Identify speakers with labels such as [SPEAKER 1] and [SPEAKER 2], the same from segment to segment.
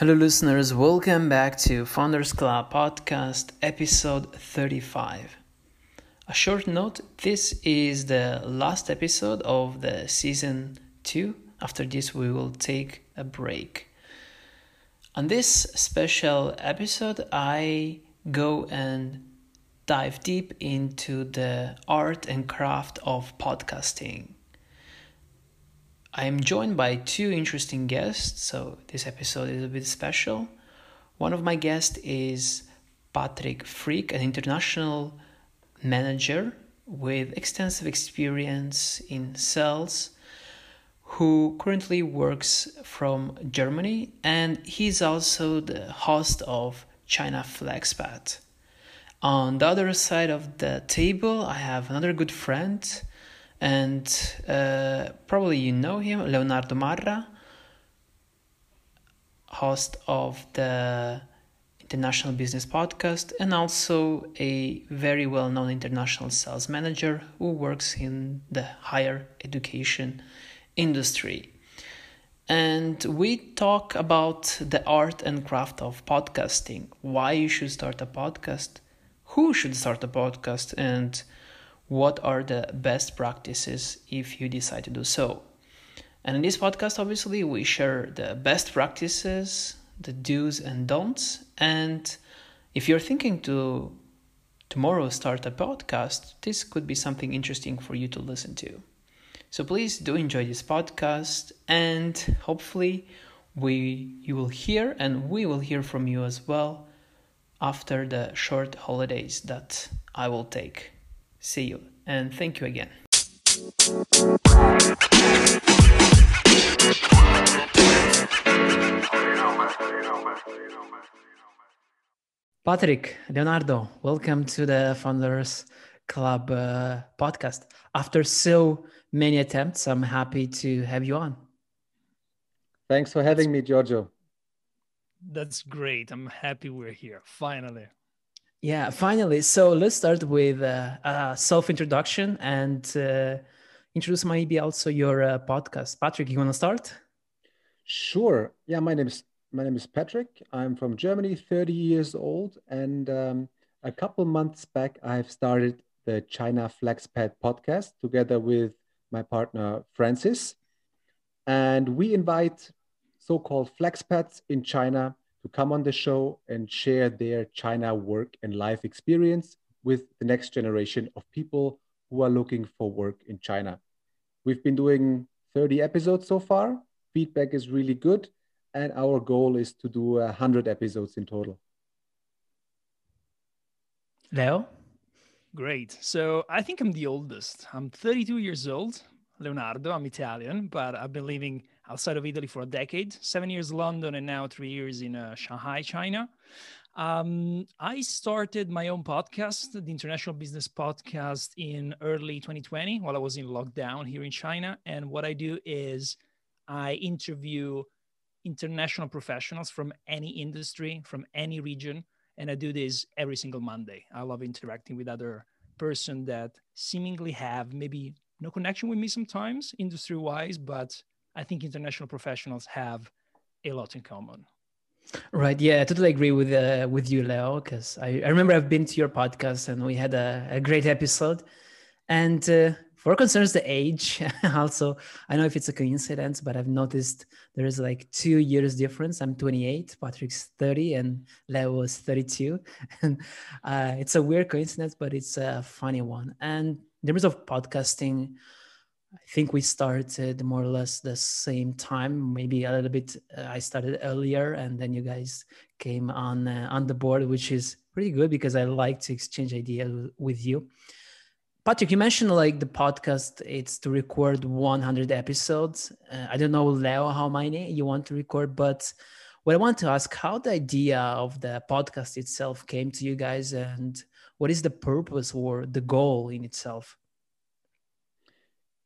[SPEAKER 1] Hello, listeners. Welcome back to Founders Club podcast, episode 35. A short note this is the last episode of the season 2. After this, we will take a break. On this special episode, I go and dive deep into the art and craft of podcasting. I am joined by two interesting guests, so this episode is a bit special. One of my guests is Patrick Frick, an international manager with extensive experience in sales who currently works from Germany and he's also the host of China Flexpat. On the other side of the table, I have another good friend and uh, probably you know him, Leonardo Marra, host of the International Business Podcast, and also a very well known international sales manager who works in the higher education industry. And we talk about the art and craft of podcasting, why you should start a podcast, who should start a podcast, and what are the best practices if you decide to do so. And in this podcast, obviously, we share the best practices, the do's and don'ts. And if you're thinking to tomorrow start a podcast, this could be something interesting for you to listen to. So please do enjoy this podcast and hopefully we you will hear and we will hear from you as well after the short holidays that I will take. See you and thank you again. Patrick, Leonardo, welcome to the Founders Club uh, podcast. After so many attempts, I'm happy to have you on.
[SPEAKER 2] Thanks for having me, Giorgio.
[SPEAKER 3] That's great. I'm happy we're here finally.
[SPEAKER 1] Yeah, finally. So let's start with uh, a self introduction and uh, introduce maybe also your uh, podcast. Patrick, you want to start?
[SPEAKER 2] Sure. Yeah, my name is my name is Patrick. I'm from Germany, 30 years old, and um, a couple months back, I've started the China Flexpat podcast together with my partner Francis, and we invite so-called flexpats in China to come on the show and share their China work and life experience with the next generation of people who are looking for work in China. We've been doing 30 episodes so far. Feedback is really good. And our goal is to do 100 episodes in total.
[SPEAKER 1] Leo?
[SPEAKER 3] Great. So I think I'm the oldest. I'm 32 years old. Leonardo, I'm Italian, but I've been living outside of Italy for a decade, seven years London, and now three years in uh, Shanghai, China. Um, I started my own podcast, the International Business Podcast, in early 2020 while I was in lockdown here in China. And what I do is I interview international professionals from any industry, from any region, and I do this every single Monday. I love interacting with other person that seemingly have maybe no connection with me sometimes industry wise, but I think international professionals have a lot in common.
[SPEAKER 1] Right. Yeah, I totally agree with uh, with you, Leo. Because I, I remember I've been to your podcast and we had a, a great episode. And uh, for concerns the age, also I know if it's a coincidence, but I've noticed there is like two years difference. I'm 28, Patrick's 30, and Leo was 32. And uh, it's a weird coincidence, but it's a funny one. And in terms of podcasting, I think we started more or less the same time, maybe a little bit. Uh, I started earlier, and then you guys came on uh, on the board, which is pretty good because I like to exchange ideas with you. Patrick, you mentioned like the podcast. It's to record 100 episodes. Uh, I don't know, Leo, how many you want to record, but what I want to ask, how the idea of the podcast itself came to you guys, and what is the purpose or the goal in itself?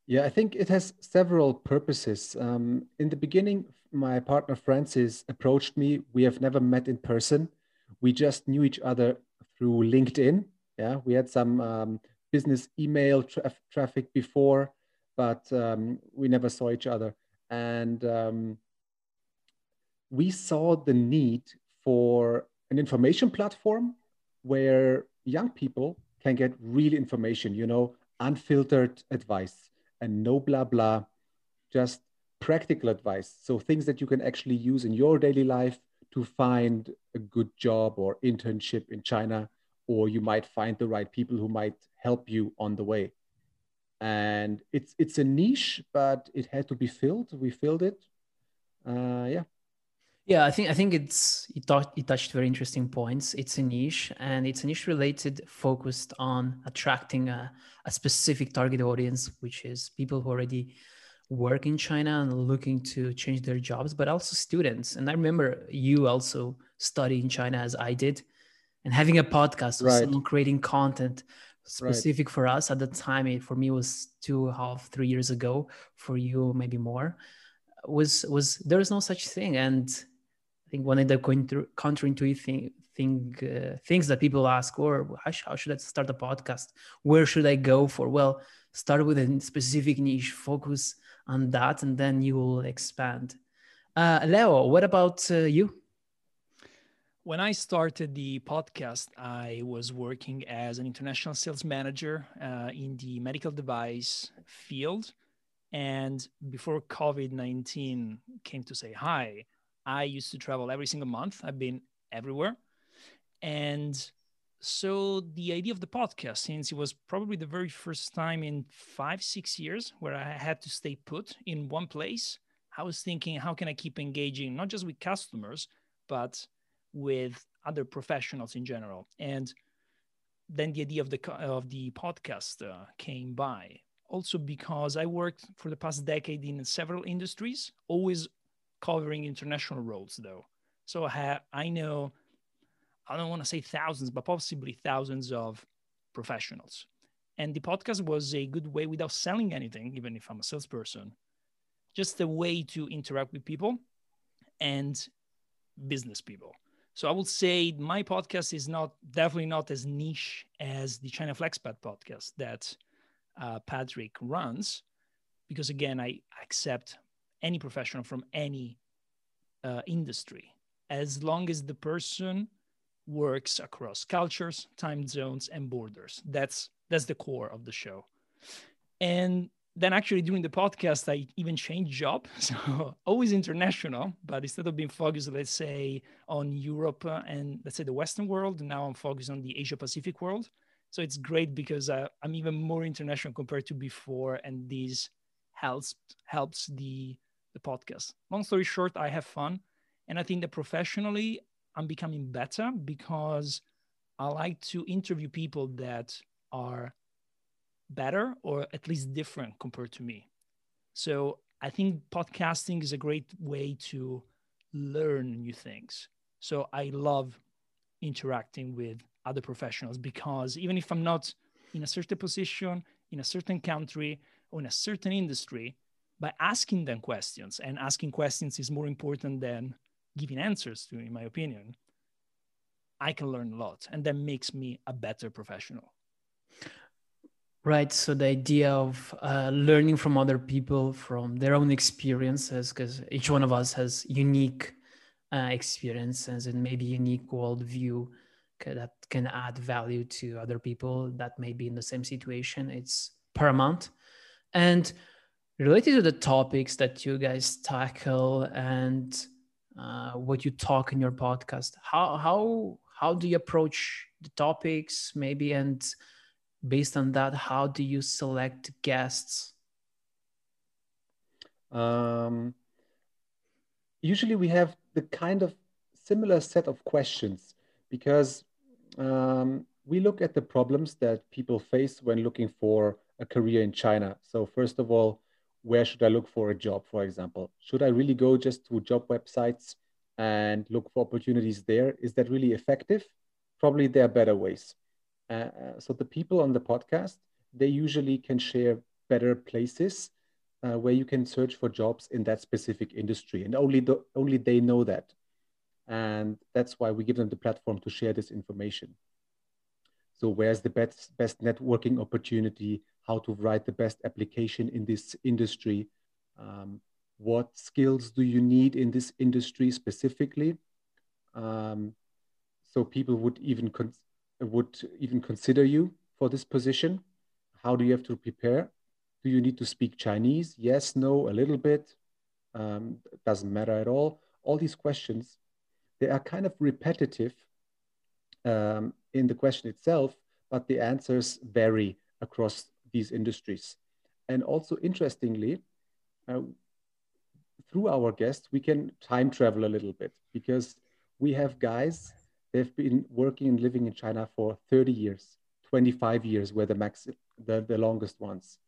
[SPEAKER 2] Yeah, I think it has several purposes. Um, in the beginning, my partner Francis approached me. We have never met in person. We just knew each other through LinkedIn. Yeah, we had some um, business email tra- traffic before, but um, we never saw each other. And um, we saw the need for an information platform where young people can get real information, you know, unfiltered advice and no blah blah, just practical advice. So things that you can actually use in your daily life to find a good job or internship in China, or you might find the right people who might help you on the way. And it's it's a niche, but it had to be filled. We filled it. Uh, yeah.
[SPEAKER 1] Yeah, I think I think it's it, it touched very interesting points. It's a niche, and it's a niche related, focused on attracting a, a specific target audience, which is people who already work in China and looking to change their jobs, but also students. And I remember you also study in China as I did, and having a podcast, right. creating content specific right. for us at the time. It for me was two half three years ago. For you, maybe more. Was was there was no such thing, and think one of the counterintuitive thing, thing uh, things that people ask, or how, how should I start a podcast? Where should I go for? Well, start with a specific niche, focus on that, and then you will expand. Uh, Leo, what about uh, you?
[SPEAKER 3] When I started the podcast, I was working as an international sales manager uh, in the medical device field. And before COVID 19 came to say hi, I used to travel every single month. I've been everywhere. And so the idea of the podcast, since it was probably the very first time in five, six years where I had to stay put in one place, I was thinking, how can I keep engaging not just with customers, but with other professionals in general? And then the idea of the of the podcast uh, came by. Also because I worked for the past decade in several industries, always covering international roles though. So I, have, I know, I don't want to say thousands, but possibly thousands of professionals. And the podcast was a good way without selling anything, even if I'm a salesperson, just a way to interact with people and business people. So I would say my podcast is not definitely not as niche as the China Flexpat podcast that uh, Patrick runs, because again, I accept any professional from any uh, industry, as long as the person works across cultures, time zones, and borders. That's that's the core of the show. And then actually during the podcast, I even changed job. So always international, but instead of being focused, let's say, on Europe and let's say the Western world, now I'm focused on the Asia Pacific world. So it's great because uh, I'm even more international compared to before, and this helps helps the the podcast. Long story short, I have fun. And I think that professionally, I'm becoming better because I like to interview people that are better or at least different compared to me. So I think podcasting is a great way to learn new things. So I love interacting with other professionals because even if I'm not in a certain position, in a certain country, or in a certain industry, by asking them questions and asking questions is more important than giving answers to in my opinion. I can learn a lot and that makes me a better professional.
[SPEAKER 1] Right so the idea of uh, learning from other people from their own experiences because each one of us has unique uh, experiences and maybe unique worldview that can add value to other people that may be in the same situation. It's paramount. And related to the topics that you guys tackle and uh, what you talk in your podcast how how how do you approach the topics maybe and based on that how do you select guests
[SPEAKER 2] um, usually we have the kind of similar set of questions because um, we look at the problems that people face when looking for a career in China. So first of all, where should I look for a job, for example? Should I really go just to job websites and look for opportunities there? Is that really effective? Probably there are better ways. Uh, so the people on the podcast, they usually can share better places uh, where you can search for jobs in that specific industry, and only the, only they know that, and that's why we give them the platform to share this information. So where's the best best networking opportunity? How to write the best application in this industry. Um, what skills do you need in this industry specifically? Um, so people would even would even consider you for this position. How do you have to prepare? Do you need to speak Chinese? Yes, no, a little bit. Um, doesn't matter at all. All these questions, they are kind of repetitive um, in the question itself, but the answers vary across these industries. And also interestingly, uh, through our guests, we can time travel a little bit because we have guys, they've been working and living in China for 30 years, 25 years were the, max, the, the longest ones.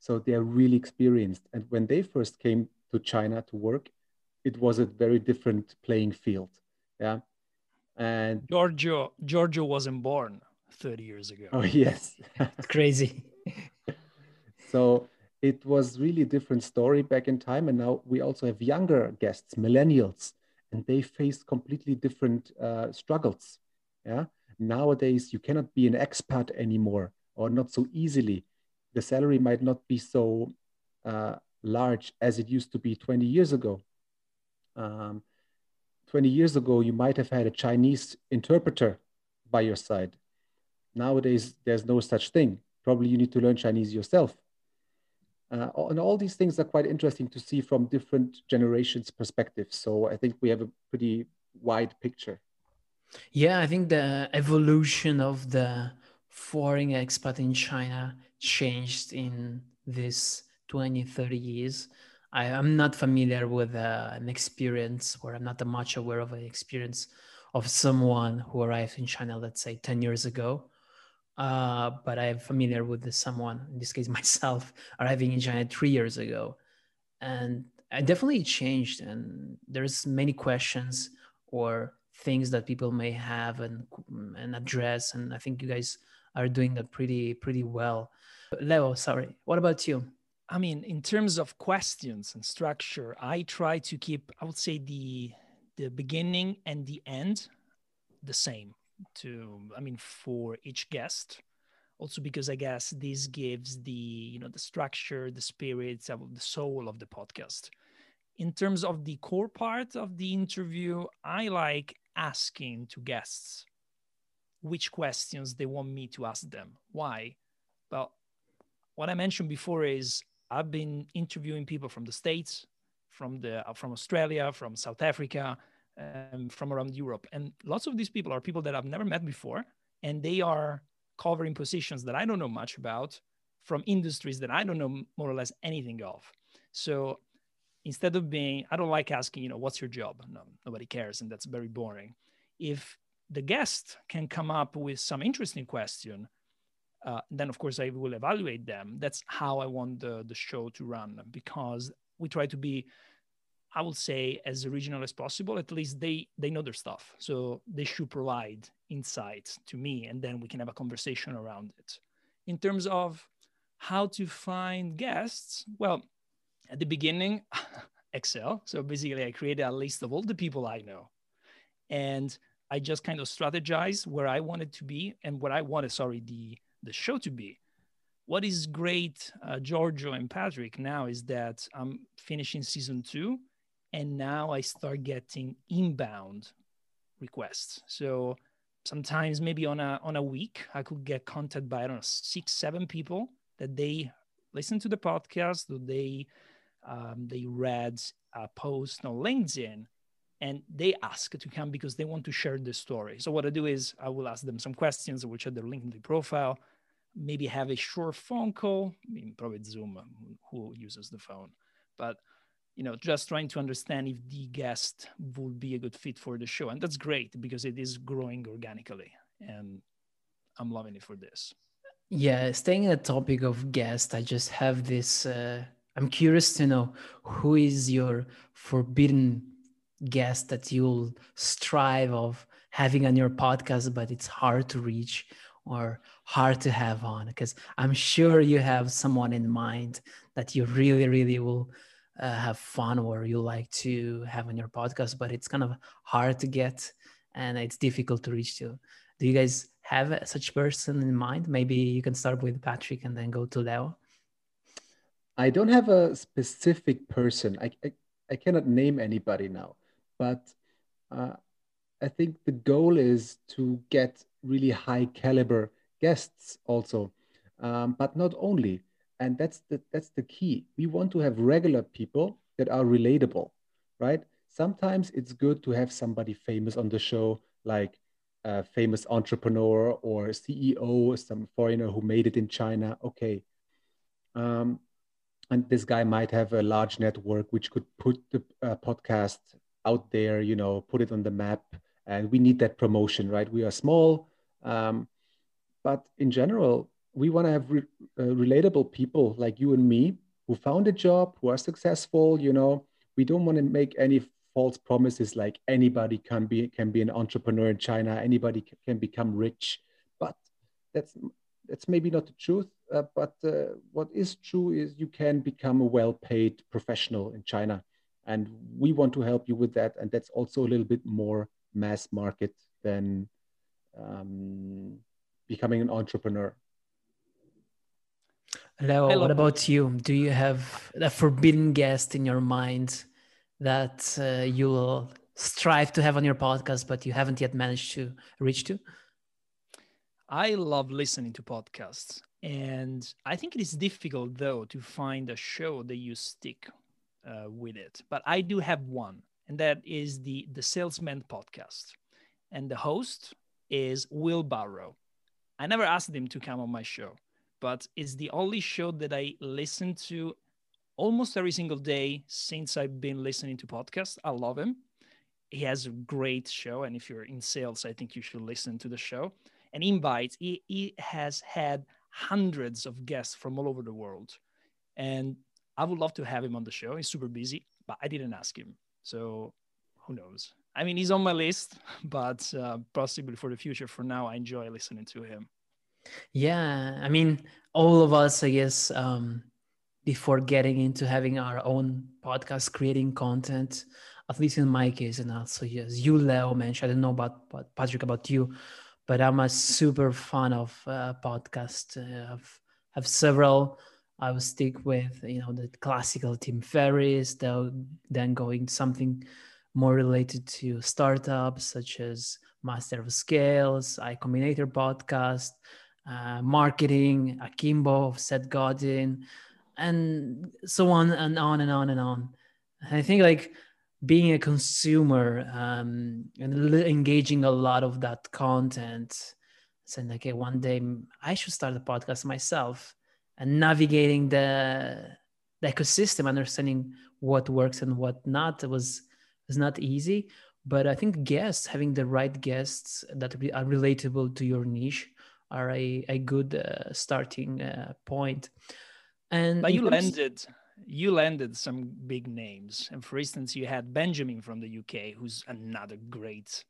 [SPEAKER 2] So they're really experienced. And when they first came to China to work, it was a very different playing field. Yeah. And
[SPEAKER 3] Giorgio, Giorgio wasn't born 30 years ago.
[SPEAKER 2] Oh, yes.
[SPEAKER 1] Crazy.
[SPEAKER 2] So it was really a different story back in time. And now we also have younger guests, millennials, and they face completely different uh, struggles. Yeah. Nowadays, you cannot be an expat anymore or not so easily. The salary might not be so uh, large as it used to be 20 years ago. Um, 20 years ago, you might have had a Chinese interpreter by your side. Nowadays, there's no such thing. Probably you need to learn Chinese yourself. Uh, and all these things are quite interesting to see from different generations' perspectives. So I think we have a pretty wide picture.
[SPEAKER 1] Yeah, I think the evolution of the foreign expat in China changed in this 20, 30 years. I, am not familiar with uh, an experience, or I'm not much aware of an experience of someone who arrived in China, let's say 10 years ago, uh, but I'm familiar with the someone, in this case myself, arriving in China three years ago, and I definitely changed. And there's many questions or things that people may have and and address. And I think you guys are doing that pretty pretty well. Leo, sorry, what about you?
[SPEAKER 3] I mean, in terms of questions and structure, I try to keep, I would say, the the beginning and the end the same to i mean for each guest. Also because i guess this gives the you know the structure the spirit the soul of the podcast. In terms of the core part of the interview i like asking to guests which questions they want me to ask them. Why? Well what i mentioned before is i've been interviewing people from the states from the from australia from south africa um, from around Europe. And lots of these people are people that I've never met before, and they are covering positions that I don't know much about from industries that I don't know more or less anything of. So instead of being, I don't like asking, you know, what's your job? No, nobody cares, and that's very boring. If the guest can come up with some interesting question, uh, then of course I will evaluate them. That's how I want the, the show to run because we try to be I would say as original as possible. At least they they know their stuff, so they should provide insights to me, and then we can have a conversation around it. In terms of how to find guests, well, at the beginning, Excel. So basically, I created a list of all the people I know, and I just kind of strategized where I wanted to be and what I wanted, sorry, the the show to be. What is great, uh, Giorgio and Patrick, now is that I'm finishing season two and now i start getting inbound requests. So sometimes maybe on a on a week i could get contacted by i don't know six seven people that they listen to the podcast or they um, they read a post on linkedin and they ask to come because they want to share the story. So what i do is i will ask them some questions which are their linkedin profile maybe have a short phone call I mean, probably zoom who uses the phone but you know just trying to understand if the guest would be a good fit for the show. And that's great because it is growing organically and i'm loving it for this.
[SPEAKER 1] Yeah staying in the topic of guest i just have this uh, i'm curious to know who is your forbidden guest that you'll strive of having on your podcast but it's hard to reach or hard to have on? Because i'm sure you have someone in mind that you really really will uh, have fun or you like to have on your podcast, but it's kind of hard to get and it's difficult to reach to. Do you guys have such person in mind? Maybe you can start with Patrick and then go to Leo.
[SPEAKER 2] I don't have a specific person. I, I, I cannot name anybody now, but uh, I think the goal is to get really high caliber guests also, um, but not only. And that's the, that's the key. We want to have regular people that are relatable, right? Sometimes it's good to have somebody famous on the show, like a famous entrepreneur or CEO, some foreigner who made it in China. Okay. Um, and this guy might have a large network which could put the uh, podcast out there, you know, put it on the map. And we need that promotion, right? We are small. Um, but in general, we want to have re- uh, relatable people like you and me who found a job, who are successful. You know, we don't want to make any false promises like anybody can be can be an entrepreneur in China, anybody can become rich. But that's that's maybe not the truth. Uh, but uh, what is true is you can become a well-paid professional in China, and we want to help you with that. And that's also a little bit more mass market than um, becoming an entrepreneur.
[SPEAKER 1] Leo, what about you? Do you have a forbidden guest in your mind that uh, you will strive to have on your podcast, but you haven't yet managed to reach to?
[SPEAKER 3] I love listening to podcasts. And I think it is difficult, though, to find a show that you stick uh, with it. But I do have one, and that is the, the Salesman podcast. And the host is Will Barron. I never asked him to come on my show, but it's the only show that I listen to almost every single day since I've been listening to podcasts. I love him. He has a great show. And if you're in sales, I think you should listen to the show. And invites, he, he has had hundreds of guests from all over the world. And I would love to have him on the show. He's super busy, but I didn't ask him. So who knows? I mean, he's on my list, but uh, possibly for the future. For now, I enjoy listening to him.
[SPEAKER 1] Yeah, I mean, all of us, I guess, um, before getting into having our own podcast, creating content, at least in my case, and also yes, you, Leo, mentioned. I don't know about, about Patrick, about you, but I'm a super fan of uh. Uh, I've have several. I will stick with you know the classical Tim Ferriss. then going something more related to startups such as Master of Scales, Y Combinator podcast, uh, marketing, Akimbo, Seth Godin, and so on and on and on and on. I think like being a consumer um, and engaging a lot of that content, saying, okay, one day I should start a podcast myself and navigating the, the ecosystem, understanding what works and what not was is not easy. But I think guests, having the right guests that are relatable to your niche, are a, a good uh, starting uh, point.
[SPEAKER 3] And but you terms- landed you landed some big names. And for instance, you had Benjamin from the UK, who's another great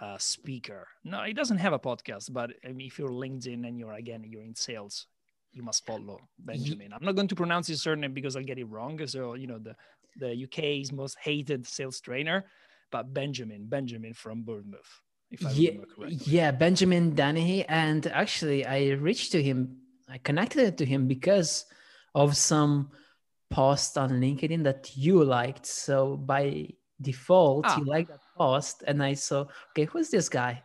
[SPEAKER 3] uh, speaker. No, he doesn't have a podcast, but I mean, if you're LinkedIn and you're again you're in sales, you must follow Benjamin. I'm not going to pronounce his surname because I'll get it wrong. So you know the the UK's most hated sales trainer, but Benjamin, Benjamin from Bournemouth.
[SPEAKER 1] Yeah, yeah, Benjamin Dennehy, and actually, I reached to him. I connected to him because of some post on LinkedIn that you liked. So by default, ah. you liked that post, and I saw, okay, who's this guy?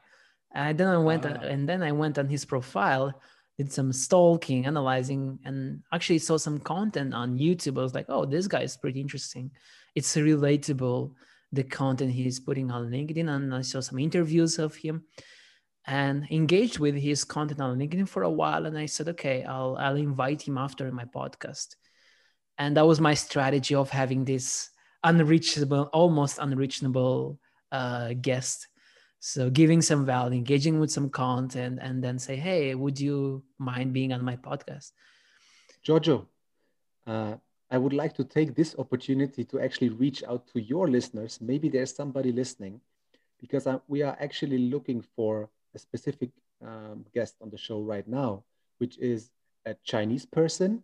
[SPEAKER 1] And then I went, ah. and then I went on his profile, did some stalking, analyzing, and actually saw some content on YouTube. I was like, oh, this guy is pretty interesting. It's relatable, the content he's putting on LinkedIn. And I saw some interviews of him and engaged with his content on LinkedIn for a while. And I said, okay, I'll, I'll invite him after my podcast. And that was my strategy of having this unreachable, almost unreachable uh, guest so giving some value, engaging with some content, and then say, "Hey, would you mind being on my podcast?"
[SPEAKER 2] Giorgio, uh, I would like to take this opportunity to actually reach out to your listeners. Maybe there's somebody listening, because I, we are actually looking for a specific um, guest on the show right now, which is a Chinese person,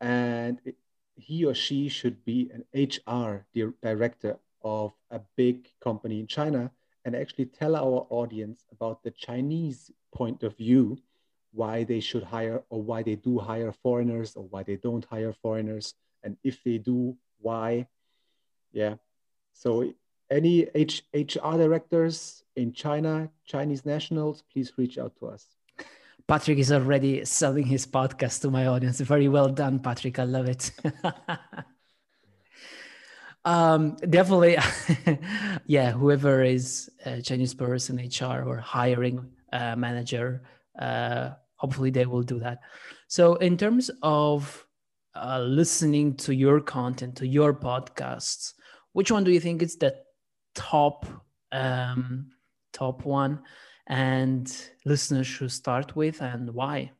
[SPEAKER 2] and it, he or she should be an HR director of a big company in China and actually tell our audience about the Chinese point of view why they should hire or why they do hire foreigners or why they don't hire foreigners and if they do why. Yeah. So any H- hr directors in china chinese nationals please reach out to us.
[SPEAKER 1] Patrick is already selling his podcast to my audience. Very well done patrick. I love it. Um definitely yeah whoever is a chinese person hr or hiring uh, manager uh, hopefully they will do that. So in terms of uh, listening to your content to your podcasts which one do you think is the top um, top one and listeners should start with and why?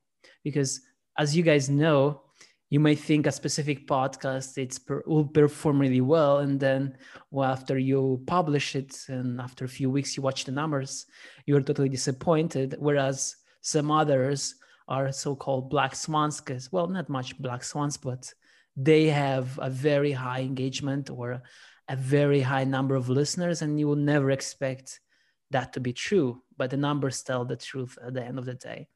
[SPEAKER 1] Because as you guys know you may think a specific podcast it's per, will perform really well and then well, after you publish it and after a few weeks you watch the numbers you're totally disappointed. Whereas some others are so-called black swans because well not much black swans but they have a very high engagement or a very high number of listeners and you will never expect that to be true but the numbers tell the truth at the end of the day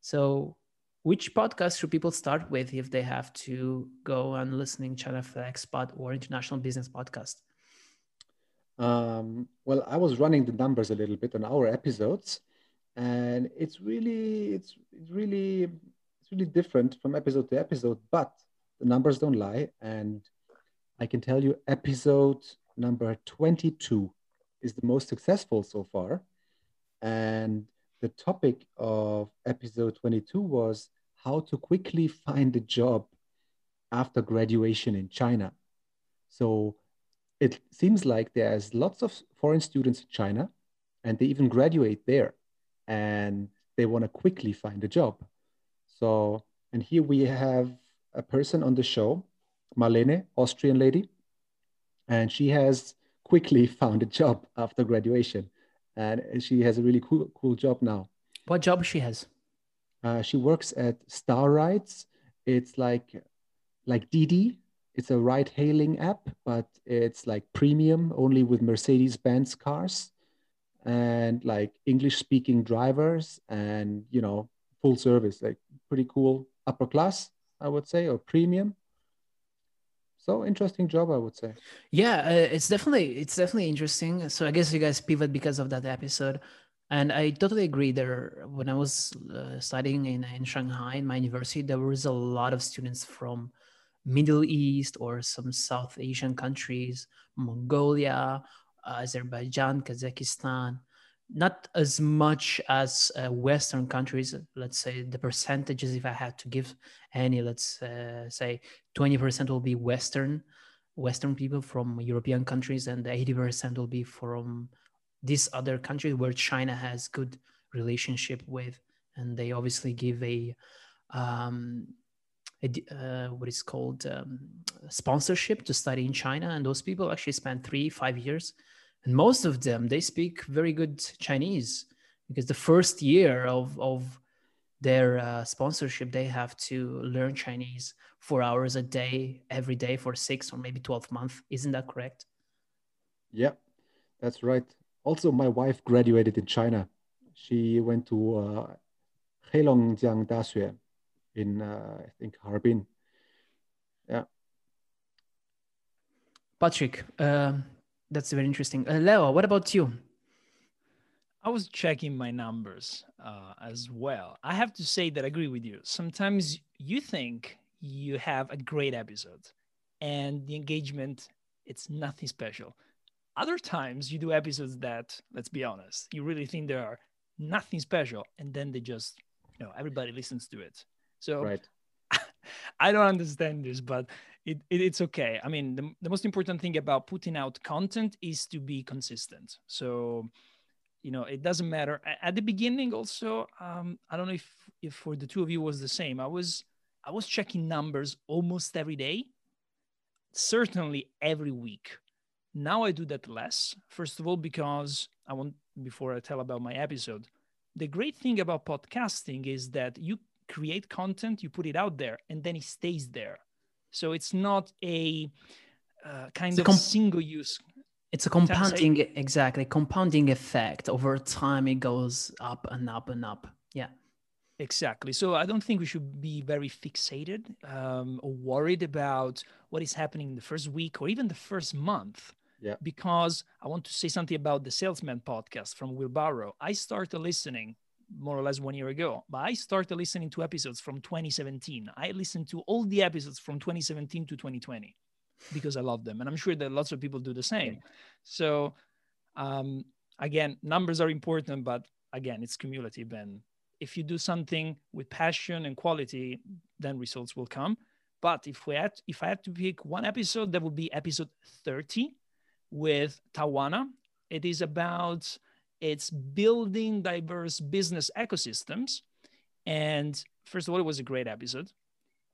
[SPEAKER 1] so which podcast should people start with if they have to go and listening China Flexpat or International Business Podcast?
[SPEAKER 2] Um, well, I was running the numbers a little bit on our episodes, and it's really it's, it's really it's really different from episode to episode but the numbers don't lie. And i can tell you episode number 22 is the most successful so far. And the topic of episode 22 was how to quickly find a job after graduation in china. So it seems like there's lots of foreign students in china and they even graduate there and they want to quickly find a job. So, and here we have a person on the show, Marlene, Austrian lady, and she has quickly found a job after graduation, and she has a really cool, cool job now.
[SPEAKER 1] What job she has?
[SPEAKER 2] Uh, she works at Star Rides. It's like like Didi. It's a ride-hailing app, but it's like premium, only with Mercedes-Benz cars and like English speaking drivers and you know full service like pretty cool upper class I would say or premium. So interesting job I would say.
[SPEAKER 1] Yeah uh, it's definitely it's definitely interesting. So I guess you guys pivot because of that episode. And I totally agree there. When I was uh, studying in, in Shanghai in my university there was a lot of students from Middle East or some South Asian countries Mongolia Azerbaijan, Kazakhstan, not as much as uh, Western countries. Let's say the percentages, if I had to give any, let's uh, say 20% will be Western, Western people from European countries, and 80% will be from these other countries where China has good relationship with, and they obviously give a um, uh, what is called um, sponsorship to study in China, and those people actually spend three, five years, and most of them they speak very good Chinese because the first year of of their uh, sponsorship they have to learn Chinese four hours a day every day for six or maybe twelve months. Isn't that correct?
[SPEAKER 2] Yeah, that's right. Also, my wife graduated in China. She went to uh, Heilongjiang Daxue in uh, I think Harbin. Yeah.
[SPEAKER 1] Patrick, uh, that's very interesting. Uh, Leo, what about you?
[SPEAKER 3] I was checking my numbers uh, as well. I have to say that I agree with you. Sometimes you think you have a great episode and the engagement it's nothing special. Other times you do episodes that, let's be honest, you really think there are nothing special and then they just, you know, everybody listens to it. So
[SPEAKER 2] right.
[SPEAKER 3] I don't understand this, but it, it, it's okay. I mean, the, the most important thing about putting out content is to be consistent. So, you know, it doesn't matter. At the beginning, also, um, I don't know if if for the two of you was the same. I was I was checking numbers almost every day, certainly every week. Now I do that less. First of all, because I want before I tell about my episode, the great thing about podcasting is that you create content, you put it out there, and then it stays there. So it's not a uh, kind it's of comp- single use.
[SPEAKER 1] It's a compounding, exactly, compounding effect. Over time, it goes up and up and up. Yeah.
[SPEAKER 3] Exactly. So I don't think we should be very fixated um, or worried about what is happening in the first week or even the first month.
[SPEAKER 2] Yeah.
[SPEAKER 3] Because I want to say something about the Salesman podcast from Will Barron. I started listening more or less one year ago, but I started listening to episodes from 2017. I listened to all the episodes from 2017 to 2020 because I love them. And I'm sure that lots of people do the same. So, um, again, numbers are important, but again, it's cumulative. And if you do something with passion and quality, then results will come. But if we had, if I had to pick one episode, that would be episode 30 with Tawana. It is about it's building diverse business ecosystems. And first of all, it was a great episode.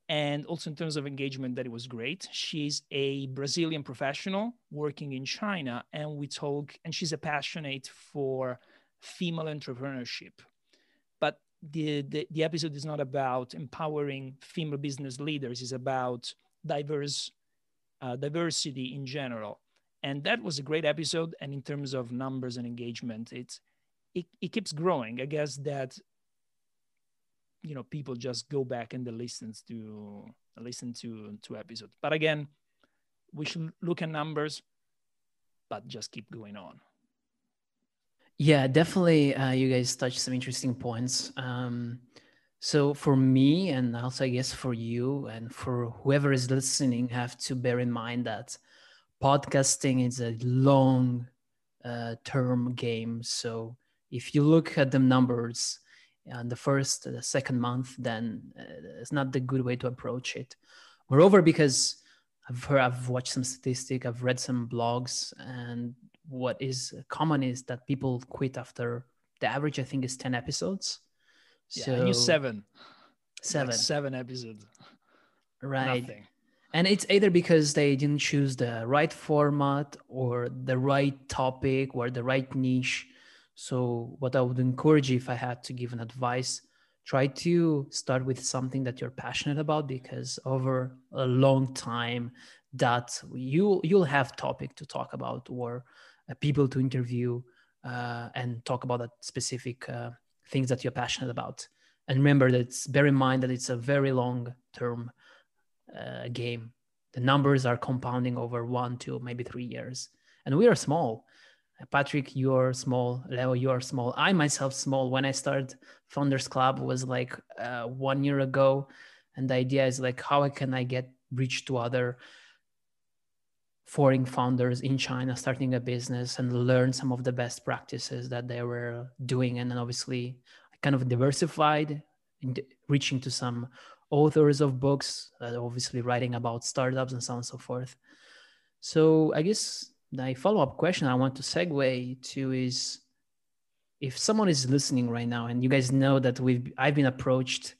[SPEAKER 3] And also in terms of engagement, that it was great. She's a Brazilian professional working in China, and we talk, and she's a passionate for female entrepreneurship the, the, the episode is not about empowering female business leaders it's about diverse uh, diversity in general and that was a great episode and in terms of numbers and engagement it's it, it keeps growing i guess that you know people just go back and they listen to listen to to episodes but again we should look at numbers but just keep going on
[SPEAKER 1] yeah, definitely. Uh, you guys touched some interesting points. Um, so for me, and also I guess for you and for whoever is listening, have to bear in mind that podcasting is a long uh, term game. So if you look at the numbers on the first, the second month, then uh, it's not the good way to approach it. Moreover, because I've heard, I've watched some statistic, I've read some blogs, and what is common is that people quit after the average. I think is ten episodes.
[SPEAKER 3] Yeah, so, I seven.
[SPEAKER 1] Seven.
[SPEAKER 3] Like seven episodes.
[SPEAKER 1] Right. Nothing. And it's either because they didn't choose the right format or the right topic or the right niche. So, what I would encourage if I had to give an advice, try to start with something that you're passionate about because over a long time that you you'll have topic to talk about or uh, people to interview uh, and talk about that specific uh, things that you're passionate about and remember that bear in mind that it's a very long term uh, game the numbers are compounding over one two maybe three years and we are small Patrick, you're small. Leo, you're small. I myself small. When I started Founders Club was like uh, one year ago, and the idea is like how can I get reach to other foreign founders in China starting a business and learn some of the best practices that they were doing, and then obviously I kind of diversified, in reaching to some authors of books, uh, obviously writing about startups and so on and so forth. So I guess the follow-up question I want to segue to is if someone is listening right now and you guys know that we've I've been approached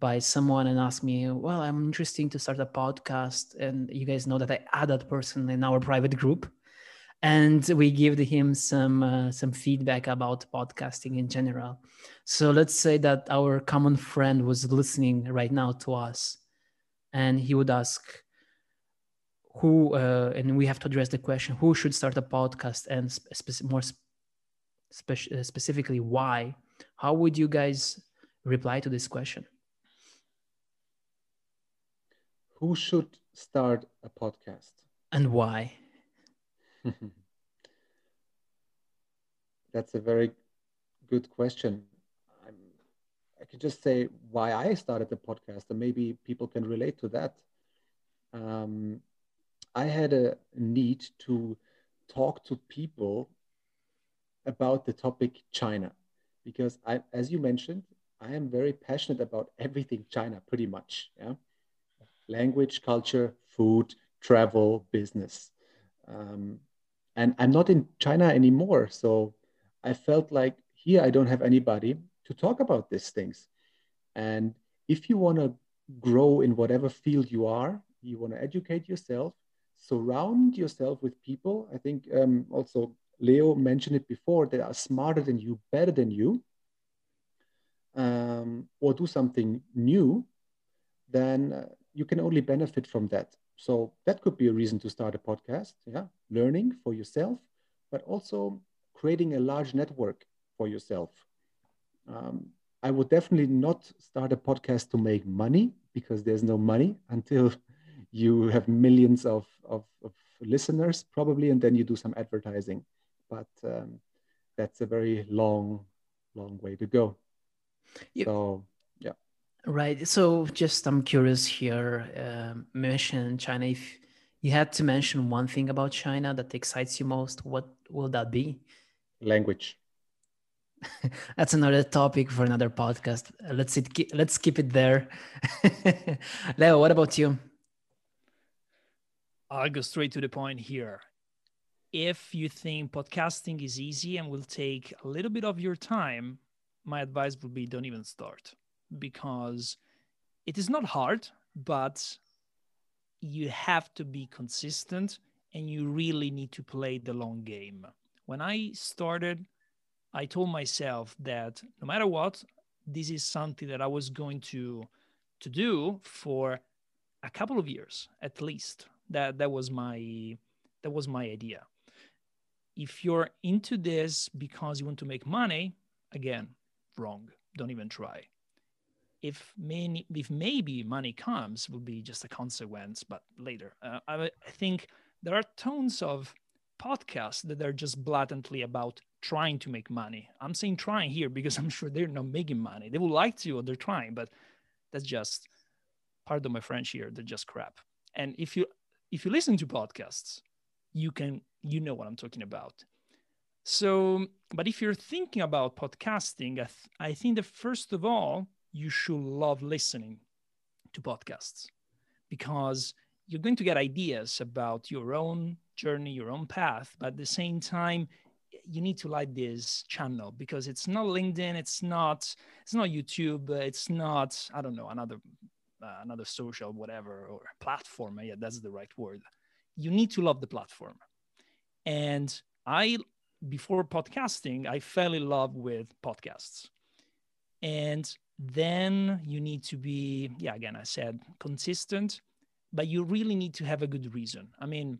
[SPEAKER 1] by someone and asked me, well, I'm interested to start a podcast. And you guys know that I add that person in our private group. And we give him some uh, some feedback about podcasting in general. So let's say that our common friend was listening right now to us, and he would ask, who uh, and we have to address the question who should start a podcast and spe- more spe- uh, specifically why? How would you guys reply to this question?
[SPEAKER 2] Who should start a podcast?
[SPEAKER 1] And why
[SPEAKER 2] that's a very good question. I'm, i can just say why i started the podcast and maybe people can relate to that. Um, I had a need to talk to people about the topic China because I, as you mentioned, I am very passionate about everything China, pretty much. Yeah, language, culture, food, travel, business, um, and I'm not in China anymore. So I felt like here I don't have anybody to talk about these things. And if you want to grow in whatever field you are, you want to educate yourself, surround yourself with people. I think um, also Leo mentioned it before that are smarter than you, better than you, um, or do something new, then uh, you can only benefit from that. So that could be a reason to start a podcast. Yeah, learning for yourself, but also creating a large network for yourself. Um, I would definitely not start a podcast to make money because there's no money until you have millions of, of, of listeners, probably, and then you do some advertising. But um, that's a very long, long way to go. Yep. So, yeah.
[SPEAKER 1] Right. So, just I'm curious here. Uh, mention China. If you had to mention one thing about China that excites you most, what will that be?
[SPEAKER 2] Language.
[SPEAKER 1] That's another topic for another podcast. Let's it, let's keep it there. Leo, what about you?
[SPEAKER 3] I'll go straight to the point here. If you think podcasting is easy and will take a little bit of your time, my advice would be don't even start because it is not hard, but you have to be consistent and you really need to play the long game. When I started, I told myself that no matter what, this is something that I was going to to do for a couple of years at least. That that was my that was my idea. If you're into this because you want to make money, again, wrong. Don't even try. If many, if maybe money comes, will be just a consequence, but later. Uh, I, I think there are tons of podcasts that are just blatantly about trying to make money. I'm saying trying here because I'm sure they're not making money. They would like to, or they're trying, but that's just part of my French here. They're just crap. And if you if you listen to podcasts, you can you know what I'm talking about. So, but if you're thinking about podcasting, I, th- I think that first of all, you should love listening to podcasts because you're going to get ideas about your own journey, your own path, but at the same time, you need to like this channel because it's not LinkedIn, it's not it's not YouTube, it's not I don't know another uh, another social whatever or platform. Yeah, that's the right word. You need to love the platform, and I before podcasting I fell in love with podcasts, and then you need to be yeah again I said consistent, but you really need to have a good reason. I mean,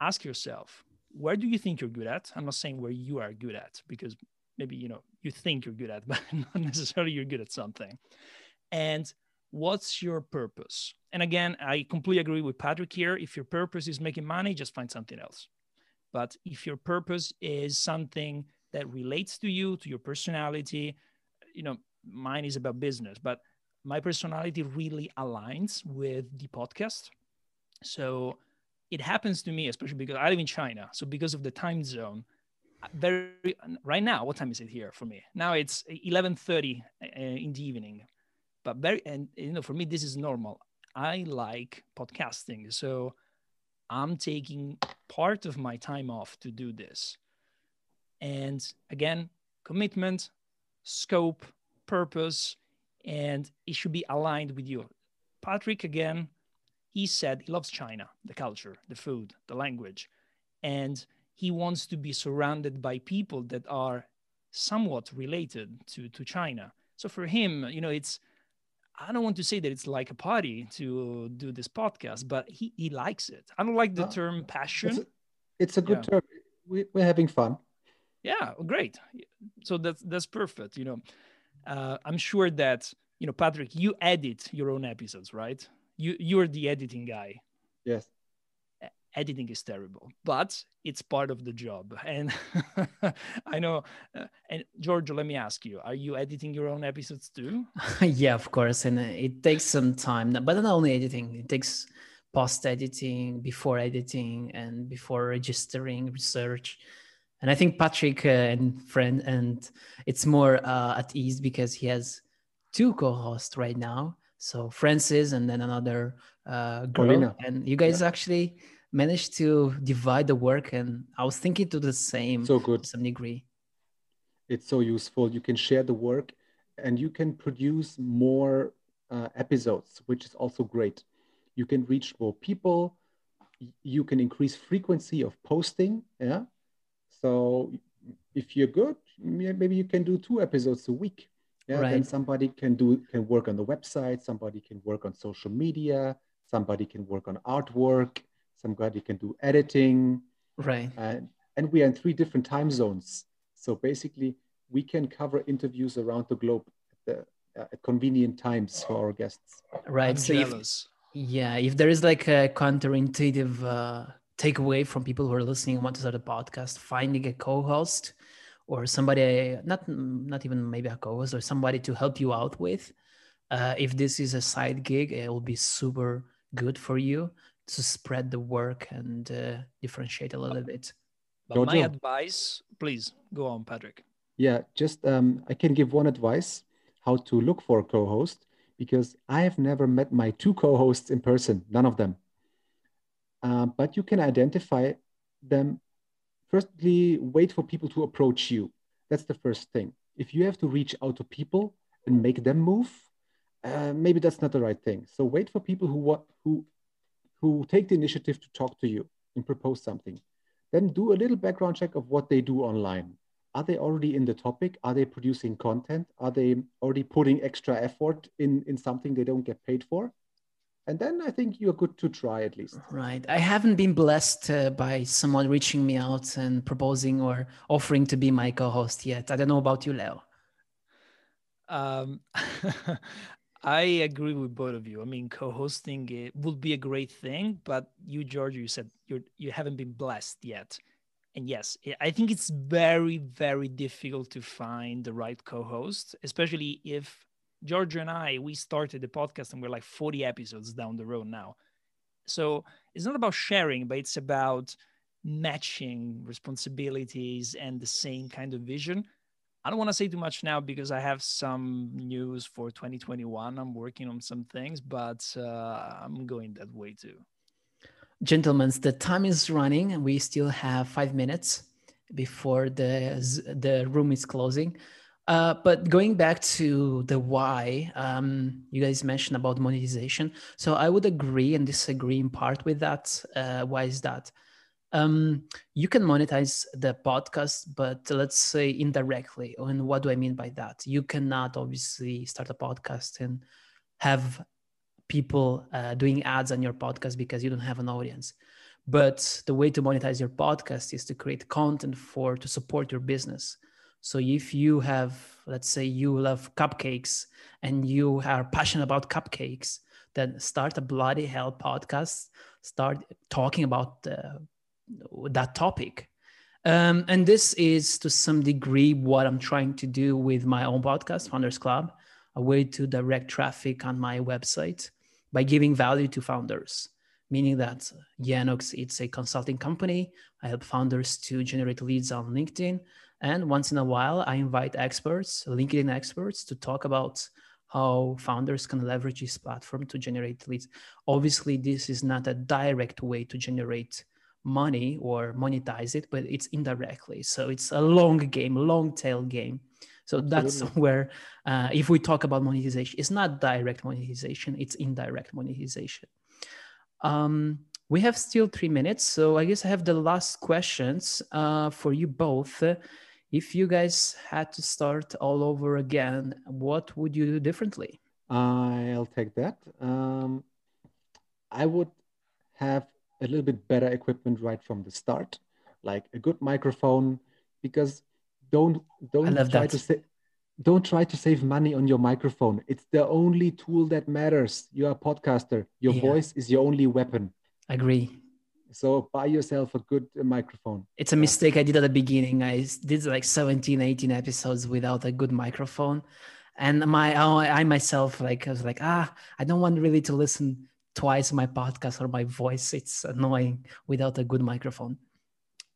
[SPEAKER 3] ask yourself where do you think you're good at? I'm not saying where you are good at because maybe you know you think you're good at, but not necessarily you're good at something. And what's your purpose? And again, I completely agree with Patrick here. If your purpose is making money, just find something else. But if your purpose is something that relates to you, to your personality, you know, mine is about business, but my personality really aligns with the podcast. So it happens to me, especially because I live in China. So because of the time zone, very right now, what time is it here for me? Now it's 11:30 uh, in the evening. But very and you know, for me, this is normal. I like podcasting, so I'm taking part of my time off to do this. And again, commitment, scope, purpose, and it should be aligned with you. Patrick, again, he said he loves China, the culture, the food, the language, and he wants to be surrounded by people that are somewhat related to, to China. So for him, you know, it's, I don't want to say that it's like a party to do this podcast, but he, he likes it. I don't like the ah, term passion.
[SPEAKER 2] It's a, it's a good yeah. term. We, we're having fun.
[SPEAKER 3] Yeah, great. So that's that's perfect. You know, uh, I'm sure that you know, Patrick, you edit your own episodes, right? you you're the editing guy.
[SPEAKER 2] Yes.
[SPEAKER 3] Editing is terrible but it's part of the job. And i know uh, and giorgio let me ask you are you editing your own episodes too?
[SPEAKER 1] Yeah of course and uh, it takes some time but not only editing it takes post editing before editing and before registering research and i think patrick uh, and friend and it's more uh, at ease because he has two co-hosts right now so Francis and then another uh, girl, Paulina. and you guys yeah. actually managed to divide the work. And I was thinking to the same,
[SPEAKER 2] so good,
[SPEAKER 1] to some degree.
[SPEAKER 2] It's so useful. You can share the work, and you can produce more uh, episodes, which is also great. You can reach more people. You can increase frequency of posting. Yeah. So if you're good, maybe you can do two episodes a week yeah right. then somebody can do can work on the website somebody can work on social media somebody can work on artwork somebody can do editing
[SPEAKER 1] right
[SPEAKER 2] and and we are in three different time zones so basically we can cover interviews around the globe at the uh, convenient times for our guests.
[SPEAKER 1] Right.
[SPEAKER 3] I'm
[SPEAKER 1] so if, yeah, if there is like a counterintuitive uh, takeaway from people who are listening and want to start a podcast, finding a co-host or somebody not not even maybe a co-host or somebody to help you out with. Uh, if this is a side gig, it will be super good for you to spread the work and uh, differentiate a little bit.
[SPEAKER 3] But my advice, please go on, Patrick.
[SPEAKER 2] Yeah, just um, I can give one advice how to look for a co-host because I have never met my two co-hosts in person, none of them. Uh, but you can identify them. Firstly, wait for people to approach you. That's the first thing. If you have to reach out to people and make them move, uh, maybe that's not the right thing. So wait for people who who who take the initiative to talk to you and propose something. Then do a little background check of what they do online are they already in the topic are they producing content are they already putting extra effort in in something they don't get paid for and then i think you're good to try at least
[SPEAKER 1] Right. I haven't been blessed uh, by someone reaching me out and proposing or offering to be my co-host yet. I don't know about you, Leo.
[SPEAKER 3] Um, I agree with both of you. I mean, co-hosting it would be a great thing, but you, George, you said you're you haven't been blessed yet. And yes, I- I think it's very, very difficult to find the right co-host, especially if George and I we started the podcast and we're like 40 episodes down the road now. So it's not about sharing, but it's about matching responsibilities and the same kind of vision. I don't want to say too much now because I have some news for 2021. I'm working on some things, but uh, I'm going that way too.
[SPEAKER 1] Gentlemen, the time is running and we still have five minutes before the, the room is closing. Uh, but going back to the why, um, you guys mentioned about monetization. So I would agree and disagree in part with that. Uh, why is that? Um, you can monetize the podcast, but let's say indirectly. And what do I mean by that? You cannot obviously start a podcast and have people uh, doing ads on your podcast because you don't have an audience. But the way to monetize your podcast is to create content for to support your business. So if you have, let's say, you love cupcakes and you are passionate about cupcakes, then start a bloody hell podcast. Start talking about uh, that topic. Um, and this is to some degree what I'm trying to do with my own podcast, Founders Club, a way to direct traffic on my website by giving value to founders, meaning that Yanox, it's a consulting company. I help founders to generate leads on LinkedIn. And once in a while, I invite experts, LinkedIn experts, to talk about how founders can leverage this platform to generate leads. Obviously, this is not a direct way to generate money or monetize it, but it's indirectly. So it's a long game, long tail game. So that's
[SPEAKER 2] Absolutely.
[SPEAKER 1] where, uh, if we talk about monetization, it's not direct monetization, it's indirect monetization. Um, we have still three minutes. So I guess I have the last questions uh, for you both. If you guys had to start all over again, what would you do differently?
[SPEAKER 2] i'll take that um, i would have a little bit better equipment right from the start like a good microphone because don't don't try
[SPEAKER 1] that.
[SPEAKER 2] to say don't try to save money on your microphone it's the only tool that matters you're a podcaster your
[SPEAKER 1] Yeah.
[SPEAKER 2] voice is your only weapon
[SPEAKER 1] Agree.
[SPEAKER 2] so buy yourself a good microphone
[SPEAKER 1] It's a mistake I did at the beginning. I did like 17, 18 episodes without a good microphone. And my I, I myself like I was like, ah, I don't want really to listen twice my podcast or my voice. It's annoying without a good microphone.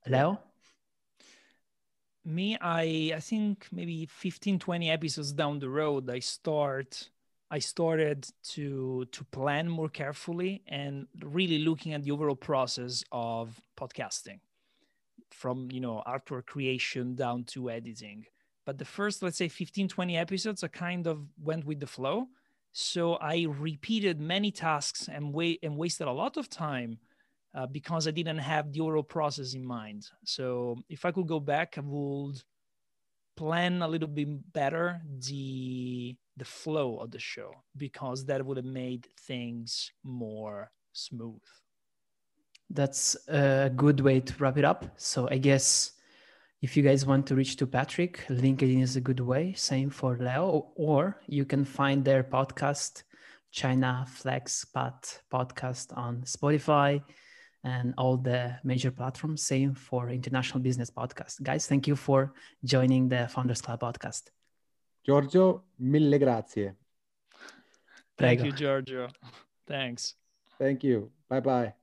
[SPEAKER 1] Leo?
[SPEAKER 3] Me, I I think maybe 15, 20 episodes down the road, I start I started to to plan more carefully and really looking at the overall process of podcasting. From you know artwork creation down to editing. But the first let's say 15 20 episodes i kind of went with the flow. So i repeated many tasks and wait and wasted a lot of time uh, because i didn't have the overall process in mind. So if i could go back i would plan a little bit better the the flow of the show because that would have made things more smooth
[SPEAKER 1] That's a good way to wrap it up. So I guess If you guys want to reach to Patrick, LinkedIn is a good way. Same for Leo, or you can find their podcast, China Flexpat podcast on Spotify and all the major platforms. Same for International Business Podcast. Guys, thank you for joining the Founders Club podcast.
[SPEAKER 2] Giorgio, mille grazie.
[SPEAKER 3] Thank Prego. you, Giorgio. Thanks.
[SPEAKER 2] Thank you. Bye bye.